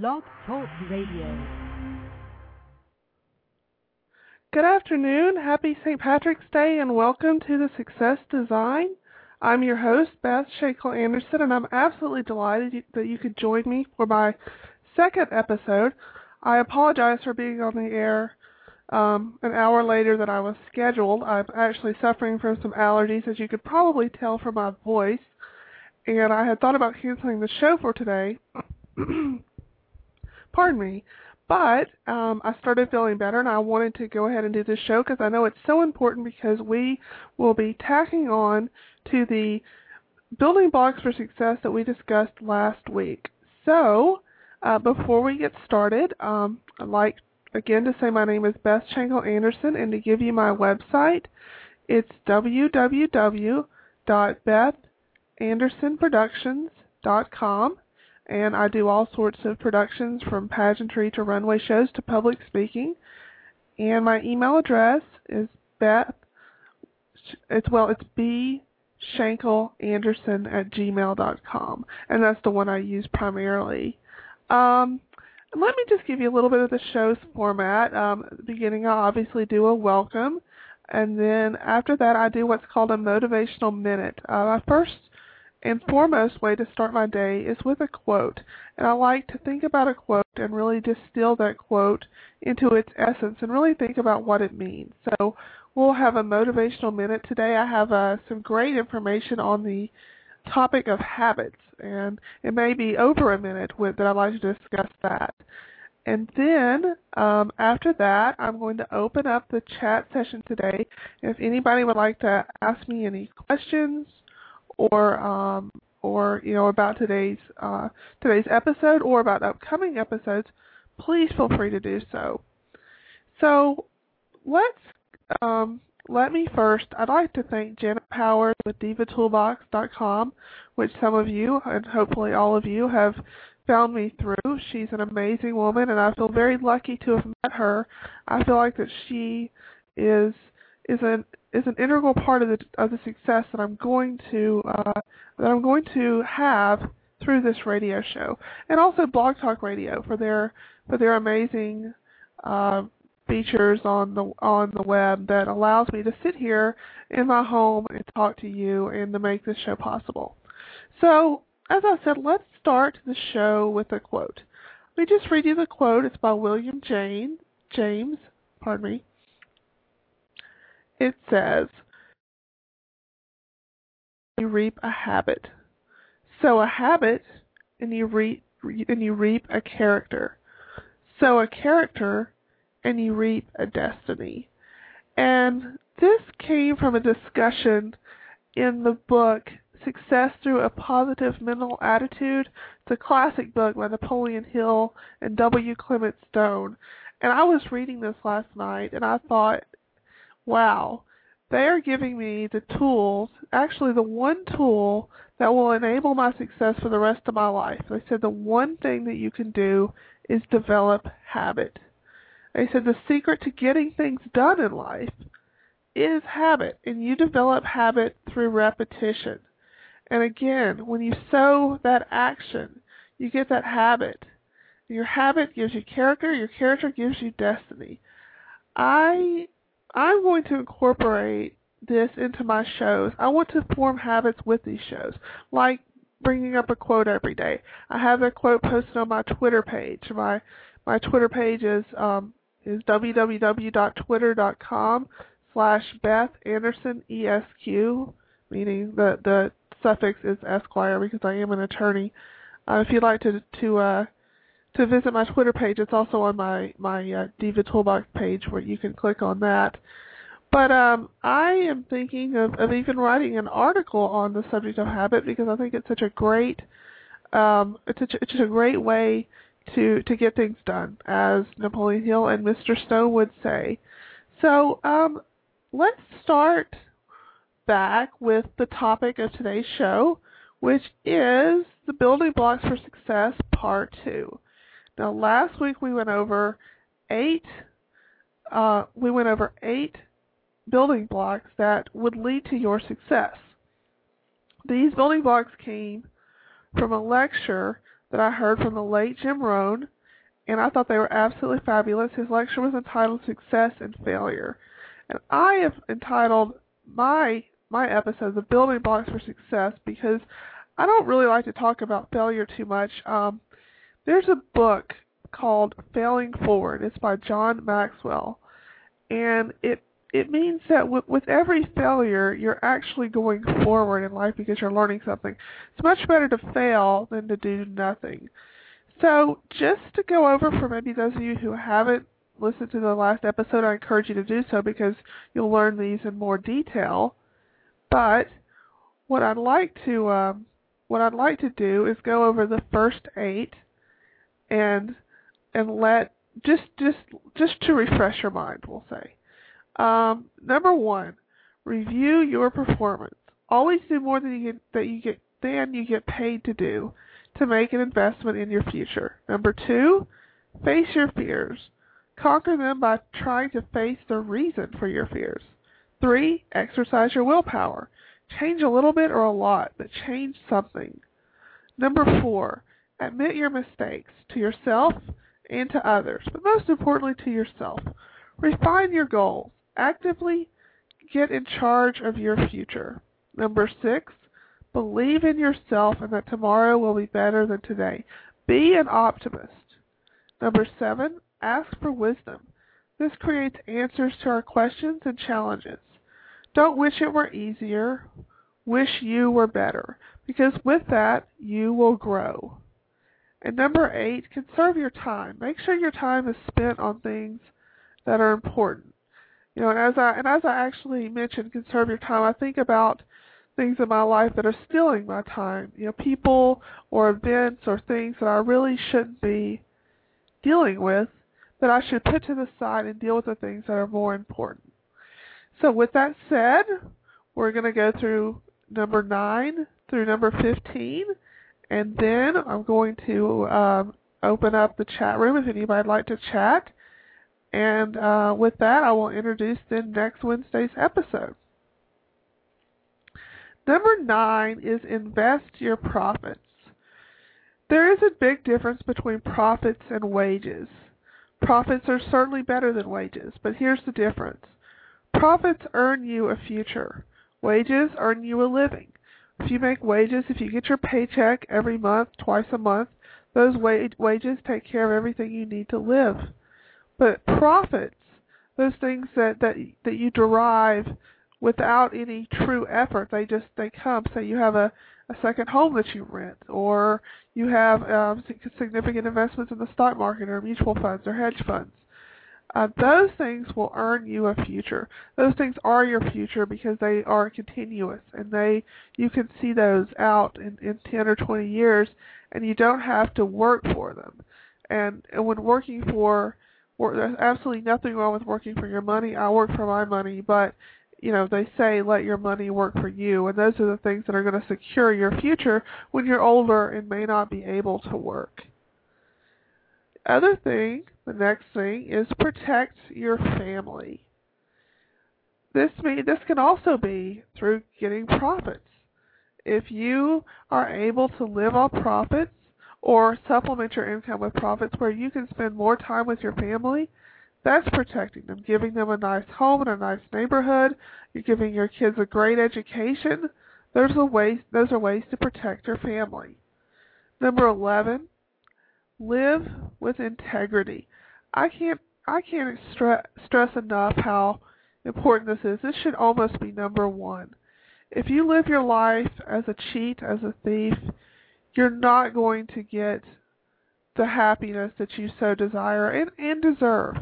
Blog Talk Radio. Good afternoon. Happy St. Patrick's Day and welcome to the Success Design. I'm your host, Beth Shakel Anderson, and I'm absolutely delighted that you could join me for my second episode. I apologize for being on the air um, an hour later than I was scheduled. I'm actually suffering from some allergies, as you could probably tell from my voice, and I had thought about canceling the show for today. Pardon me. But um, I started feeling better, and I wanted to go ahead and do this show because I know it's so important because we will be tacking on to the building blocks for success that we discussed last week. So, uh, before we get started, um, I'd like again to say my name is Beth Shankle Anderson, and to give you my website, it's www.bethandersonproductions.com and I do all sorts of productions from pageantry to runway shows to public speaking. And my email address is Beth. It's well, it's B Anderson at gmail.com, and that's the one I use primarily. Um, let me just give you a little bit of the show's format. Um, at the beginning, I obviously do a welcome, and then after that, I do what's called a motivational minute. Uh, my first and foremost way to start my day is with a quote. And I like to think about a quote and really distill that quote into its essence and really think about what it means. So we'll have a motivational minute today. I have uh, some great information on the topic of habits, and it may be over a minute with, that I'd like to discuss that. And then um, after that, I'm going to open up the chat session today. If anybody would like to ask me any questions or um, or you know about today's uh, today's episode or about upcoming episodes, please feel free to do so. So let's um, let me first. I'd like to thank Janet Powers with DivaToolbox.com, which some of you and hopefully all of you have found me through. She's an amazing woman, and I feel very lucky to have met her. I feel like that she is is an is an integral part of the of the success that I'm going to uh, that I'm going to have through this radio show, and also Blog Talk Radio for their for their amazing uh, features on the on the web that allows me to sit here in my home and talk to you and to make this show possible. So, as I said, let's start the show with a quote. Let me just read you the quote. It's by William Jane James, pardon me it says, you reap a habit. Sow a habit and you reap and you reap a character. Sow a character and you reap a destiny. And this came from a discussion in the book Success Through a Positive Mental Attitude. It's a classic book by Napoleon Hill and W. Clement Stone. And I was reading this last night and I thought wow, they are giving me the tools, actually the one tool that will enable my success for the rest of my life. They said the one thing that you can do is develop habit. They said the secret to getting things done in life is habit, and you develop habit through repetition. And again, when you sow that action, you get that habit. Your habit gives you character, your character gives you destiny. I I'm going to incorporate this into my shows. I want to form habits with these shows, like bringing up a quote every day. I have a quote posted on my Twitter page. My my Twitter page is um, is www.twitter.com slash meaning the the suffix is Esquire because I am an attorney. Uh, if you'd like to to uh, to visit my Twitter page. It's also on my my uh, Diva Toolbox page where you can click on that. But um, I am thinking of, of even writing an article on the subject of habit because I think it's such a great um, it's it's a great way to to get things done, as Napoleon Hill and Mr. Stone would say. So um, let's start back with the topic of today's show, which is the building blocks for success, part two. Now, last week we went over eight. Uh, we went over eight building blocks that would lead to your success. These building blocks came from a lecture that I heard from the late Jim Rohn, and I thought they were absolutely fabulous. His lecture was entitled Success and Failure. And I have entitled my my episodes the building blocks for success because I don't really like to talk about failure too much. Um, there's a book called Failing Forward. It's by John Maxwell, and it it means that with, with every failure, you're actually going forward in life because you're learning something. It's much better to fail than to do nothing. So, just to go over for maybe those of you who haven't listened to the last episode, I encourage you to do so because you'll learn these in more detail. But what I'd like to um, what I'd like to do is go over the first eight and and let just just just to refresh your mind, we'll say. Um, number one, review your performance. Always do more than you get that you get than you get paid to do to make an investment in your future. Number two, face your fears. Conquer them by trying to face the reason for your fears. Three, exercise your willpower. Change a little bit or a lot, but change something. Number four, admit your mistakes to yourself and to others, but most importantly to yourself. Refine your goals. Actively get in charge of your future. Number six, believe in yourself and that tomorrow will be better than today. Be an optimist. Number seven, ask for wisdom. This creates answers to our questions and challenges. Don't wish it were easier. Wish you were better, because with that, you will grow. And number eight, conserve your time. Make sure your time is spent on things that are important. You know, and as I and as I actually mentioned, conserve your time. I think about things in my life that are stealing my time. You know, people or events or things that I really shouldn't be dealing with that I should put to the side and deal with the things that are more important. So with that said, we're going to go through number 9 through number 15 and then I'm going to um, open up the chat room if anybody'd like to chat. And uh, with that, I will introduce then next Wednesday's episode. Number nine is invest your profits. There is a big difference between profits and wages. Profits are certainly better than wages, but here's the difference. Profits earn you a future. Wages earn you a living. If you make wages, if you get your paycheck every month, twice a month, those wage, wages take care of everything you need to live. But profits, those things that, that that you derive without any true effort, they just they come. Say you have a, a second home that you rent, or you have um, significant investments in the stock market, or mutual funds, or hedge funds. Uh, those things will earn you a future. Those things are your future because they are continuous, and they you can see those out in, in 10 or 20 years, and you don't have to work for them. And, and when working for there's absolutely nothing wrong with working for your money. I work for my money, but you know they say let your money work for you, and those are the things that are going to secure your future when you're older and may not be able to work. Other thing, the next thing is protect your family. This mean this can also be through getting profits. If you are able to live off profits, or supplement your income with profits where you can spend more time with your family, that's protecting them, giving them a nice home and a nice neighborhood. You're giving your kids a great education. Those are ways those are ways to protect your family. Number 11, live with integrity. I can't I can't stress stress enough how important this is. This should almost be number 1. If you live your life as a cheat, as a thief, you're not going to get the happiness that you so desire and, and deserve.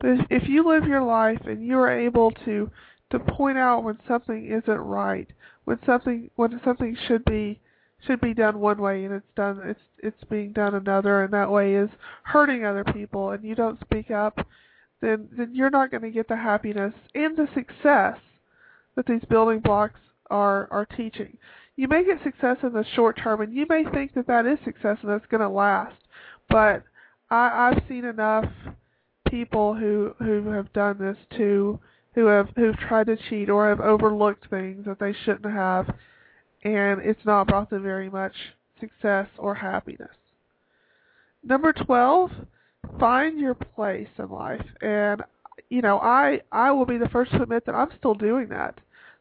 But if, if you live your life and you are able to to point out when something isn't right, when something when something should be should be done one way and it's done it's it's being done another and that way is hurting other people and you don't speak up, then then you're not going to get the happiness and the success that these building blocks are are teaching you may get success in the short term, and you may think that that is success and that's going to last. But I, I've seen enough people who who have done this to who have who've tried to cheat or have overlooked things that they shouldn't have, and it's not brought them very much success or happiness. Number 12, find your place in life. And you know, I I will be the first to admit that I'm still doing that.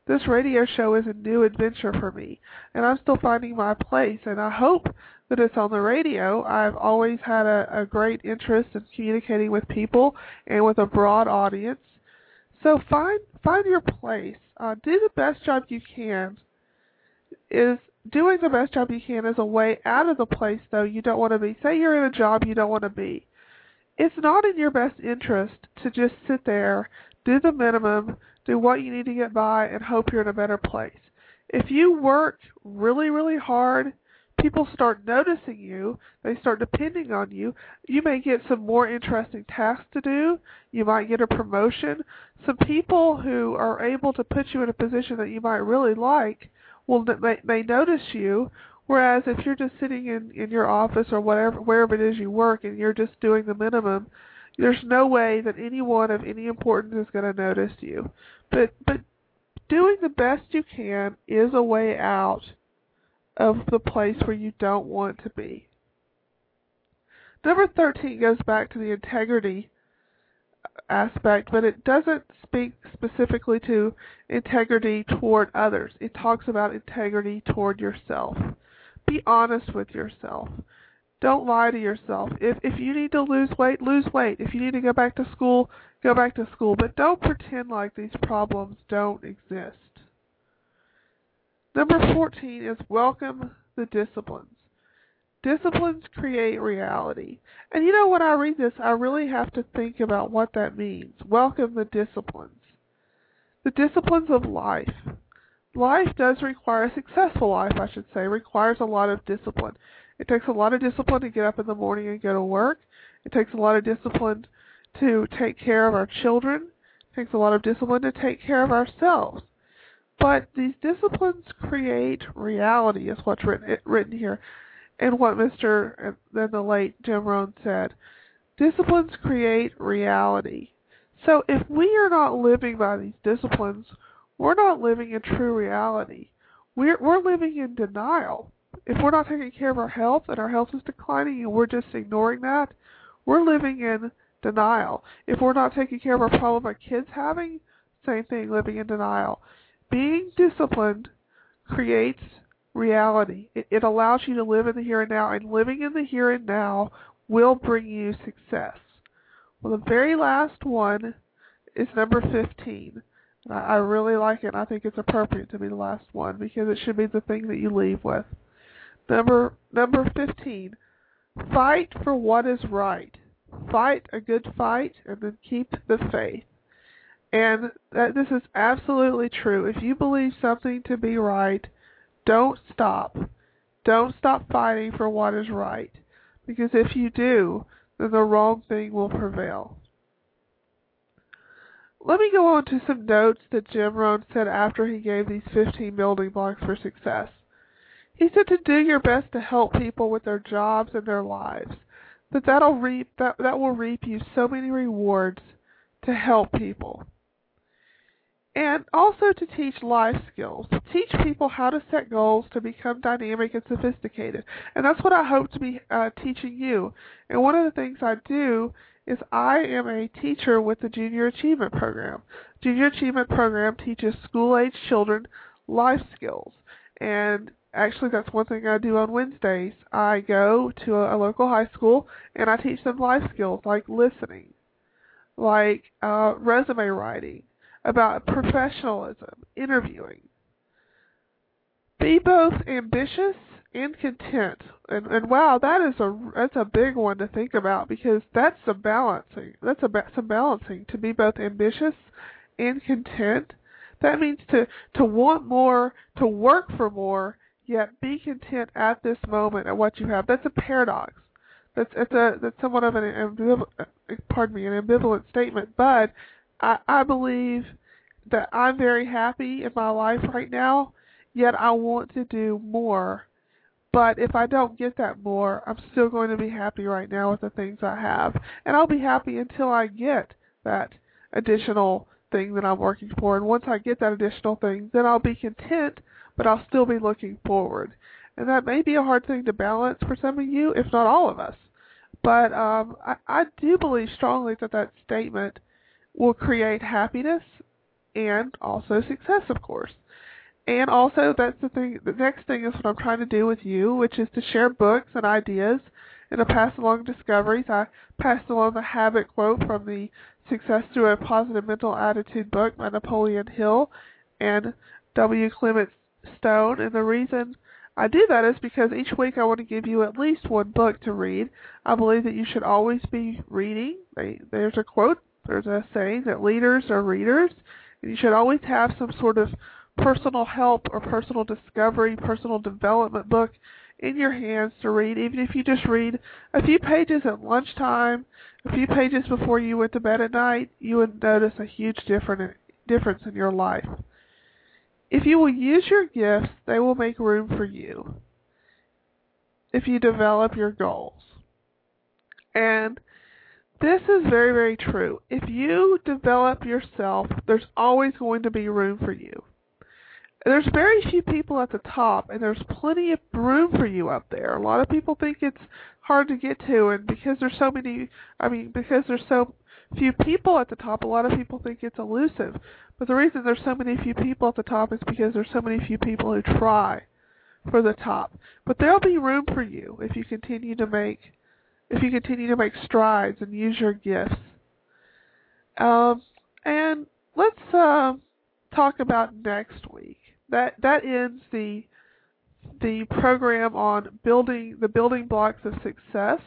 This radio show is a new adventure for me, and I'm still finding my place. And I hope that it's on the radio. I've always had a, a great interest in communicating with people and with a broad audience. So find find your place. Uh, do the best job you can. Is doing the best job you can is a way out of the place though you don't want to be. Say you're in a job you don't want to be it's not in your best interest to just sit there, do the minimum, do what you need to get by, and hope you're in a better place. If you work really, really hard, people start noticing you, they start depending on you. You may get some more interesting tasks to do, you might get a promotion. Some people who are able to put you in a position that you might really like will may, notice you Whereas if you're just sitting in in your office or whatever wherever it is you work and you're just doing the minimum, there's no way that anyone of any importance is going to notice you. But but doing the best you can is a way out of the place where you don't want to be. Number 13 goes back to the integrity aspect, but it doesn't speak specifically to integrity toward others. It talks about integrity toward yourself be honest with yourself. Don't lie to yourself. If if you need to lose weight, lose weight. If you need to go back to school, go back to school. But don't pretend like these problems don't exist. Number 14 is welcome the disciplines. Disciplines create reality. And you know, when I read this, I really have to think about what that means. Welcome the disciplines. The disciplines of life life does require a successful life, I should say, requires a lot of discipline. It takes a lot of discipline to get up in the morning and go to work. It takes a lot of discipline to take care of our children. It takes a lot of discipline to take care of ourselves. But these disciplines create reality, is what's written, written here, and what Mr. and then the late Jim Rohn said. Disciplines create reality. So if we are not living by these disciplines, we're not living in true reality. We're we're living in denial. If we're not taking care of our health and our health is declining and we're just ignoring that, we're living in denial. If we're not taking care of our problem our kids having, same thing, living in denial. Being disciplined creates reality. It, it allows you to live in the here and now, and living in the here and now will bring you success. Well, the very last one is number 15. I really like it. I think it's appropriate to be the last one because it should be the thing that you leave with. Number number 15. Fight for what is right. Fight a good fight and then keep the faith. And that this is absolutely true. If you believe something to be right, don't stop. Don't stop fighting for what is right. Because if you do, then the wrong thing will prevail. Let me go on to some notes that Jim Rohn said after he gave these 15 building blocks for success. He said to do your best to help people with their jobs and their lives. That that'll reap that that will reap you so many rewards to help people. And also to teach life skills. To teach people how to set goals to become dynamic and sophisticated. And that's what I hope to be uh, teaching you. And one of the things I do is I am a teacher with the Junior Achievement Program. Junior Achievement Program teaches school-age children life skills. And actually that's one thing I do on Wednesdays. I go to a, a local high school and I teach them life skills like listening, like uh, resume writing, about professionalism, interviewing. Be both ambitious and content. And and wow, that is a that's a big one to think about because that's a balancing. That's a some balancing to be both ambitious and content. That means to to want more, to work for more, yet be content at this moment at what you have. That's a paradox. That's it's a that's somewhat of an ambivalent, uh, pardon me, an ambivalent statement, but I I believe that I'm very happy in my life right now, yet I want to do more but if I don't get that more, I'm still going to be happy right now with the things I have. And I'll be happy until I get that additional thing that I'm working for. And once I get that additional thing, then I'll be content, but I'll still be looking forward. And that may be a hard thing to balance for some of you, if not all of us. But um, I, I do believe strongly that that statement will create happiness and also success, of course. And also, that's the thing. The next thing is what I'm trying to do with you, which is to share books and ideas and to pass along discoveries. I passed along the habit quote from the Success Through a Positive Mental Attitude book by Napoleon Hill and W. Clement Stone. And the reason I do that is because each week I want to give you at least one book to read. I believe that you should always be reading. There's a quote, there's a saying that leaders are readers, and you should always have some sort of personal help or personal discovery, personal development book in your hands to read, even if you just read a few pages at lunchtime, a few pages before you went to bed at night, you would notice a huge different difference in your life. If you will use your gifts, they will make room for you. If you develop your goals. And this is very, very true. If you develop yourself, there's always going to be room for you. There's very few people at the top, and there's plenty of room for you up there. A lot of people think it's hard to get to, and because there's so many, I mean, because there's so few people at the top, a lot of people think it's elusive. But the reason there's so many few people at the top is because there's so many few people who try for the top. But there'll be room for you if you continue to make if you continue to make strides and use your gifts. Um, and let's uh, talk about next week. That that ends the the program on building the building blocks of success.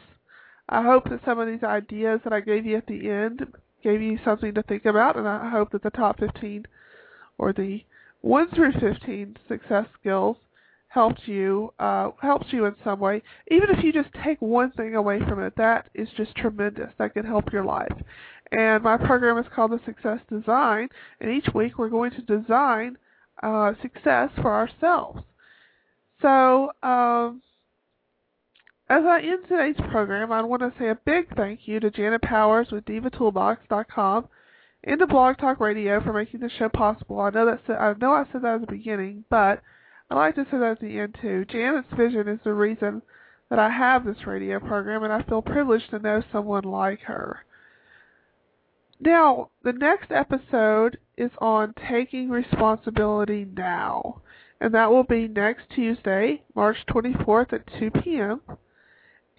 I hope that some of these ideas that I gave you at the end gave you something to think about, and I hope that the top 15 or the 1 through 15 success skills helped you uh, helps you in some way. Even if you just take one thing away from it, that is just tremendous. That can help your life. And my program is called the Success Design, and each week we're going to design uh, success for ourselves. So, um, as I end today's program, I want to say a big thank you to Janet Powers with DivaToolbox.com and to Blog Talk Radio for making the show possible. I know that I know I said that at the beginning, but I like to say that at the end too. Janet's vision is the reason that I have this radio program, and I feel privileged to know someone like her. Now, the next episode is on taking responsibility now, and that will be next Tuesday, March 24th at 2 p.m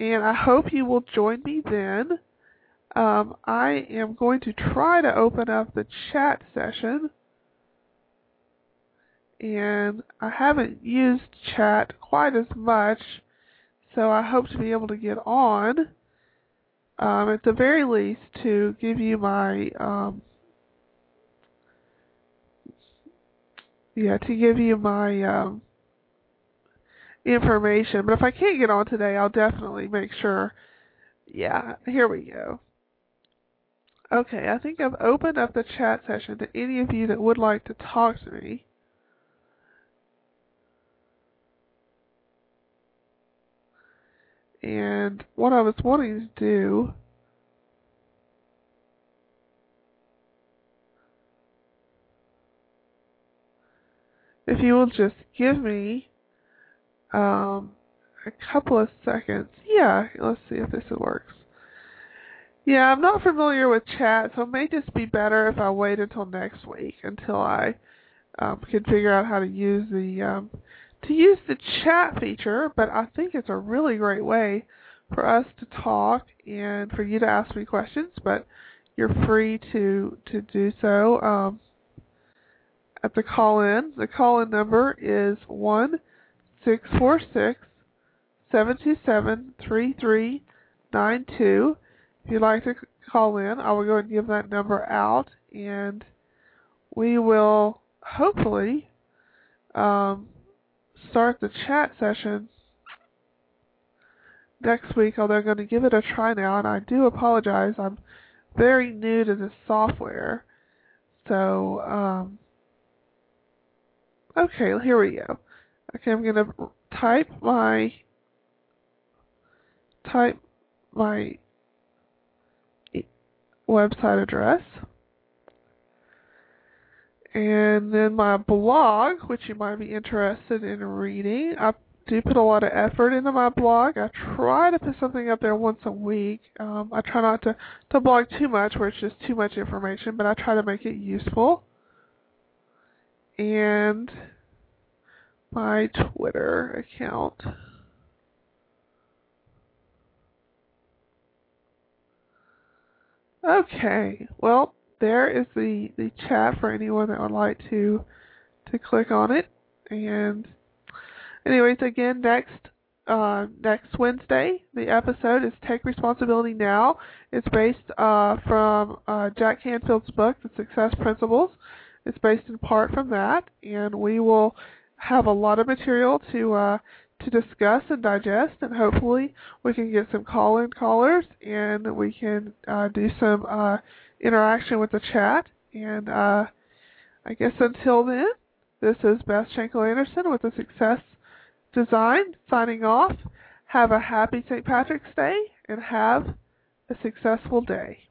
and I hope you will join me then. Um, I am going to try to open up the chat session, and I haven't used chat quite as much, so I hope to be able to get on. Um, at the very least, to give you my um, yeah, to give you my um, information. But if I can't get on today, I'll definitely make sure. Yeah, here we go. Okay, I think I've opened up the chat session to any of you that would like to talk to me. And what I was wanting to do if you will just give me um, a couple of seconds. Yeah, let's see if this works. Yeah, I'm not familiar with chat, so it may just be better if I wait until next week until I um, can figure out how to use the um, to use the chat feature. But I think it's a really great way for us to talk and for you to ask me questions. But you're free to to do so um, at the call in. The call in number is one six four six seven two seven three three nine two. If you'd like to call in, I will go and give that number out, and we will hopefully um, start the chat session next week. Although I'm going to give it a try now, and I do apologize. I'm very new to this software, so um, okay, here we go. Okay, I'm going to type my type my website address and then my blog, which you might be interested in reading. I do put a lot of effort into my blog. I try to put something up there once a week. Um, I try not to, to blog too much where it's just too much information, but I try to make it useful. And my Twitter account. Okay, well, there is the, the chat for anyone that would like to to click on it. And anyways, again, next uh, next Wednesday, the episode is Take Responsibility Now. It's based uh, from uh, Jack Canfield's book, The Success Principles. It's based in part from that, and we will have a lot of material to uh, to discuss and digest, and hopefully we can get some call-in callers, and we can uh, do some uh, interaction with the chat. And uh, I guess until then, this is Beth Schenkel Anderson with the Success Design signing off. Have a happy St. Patrick's Day and have a successful day.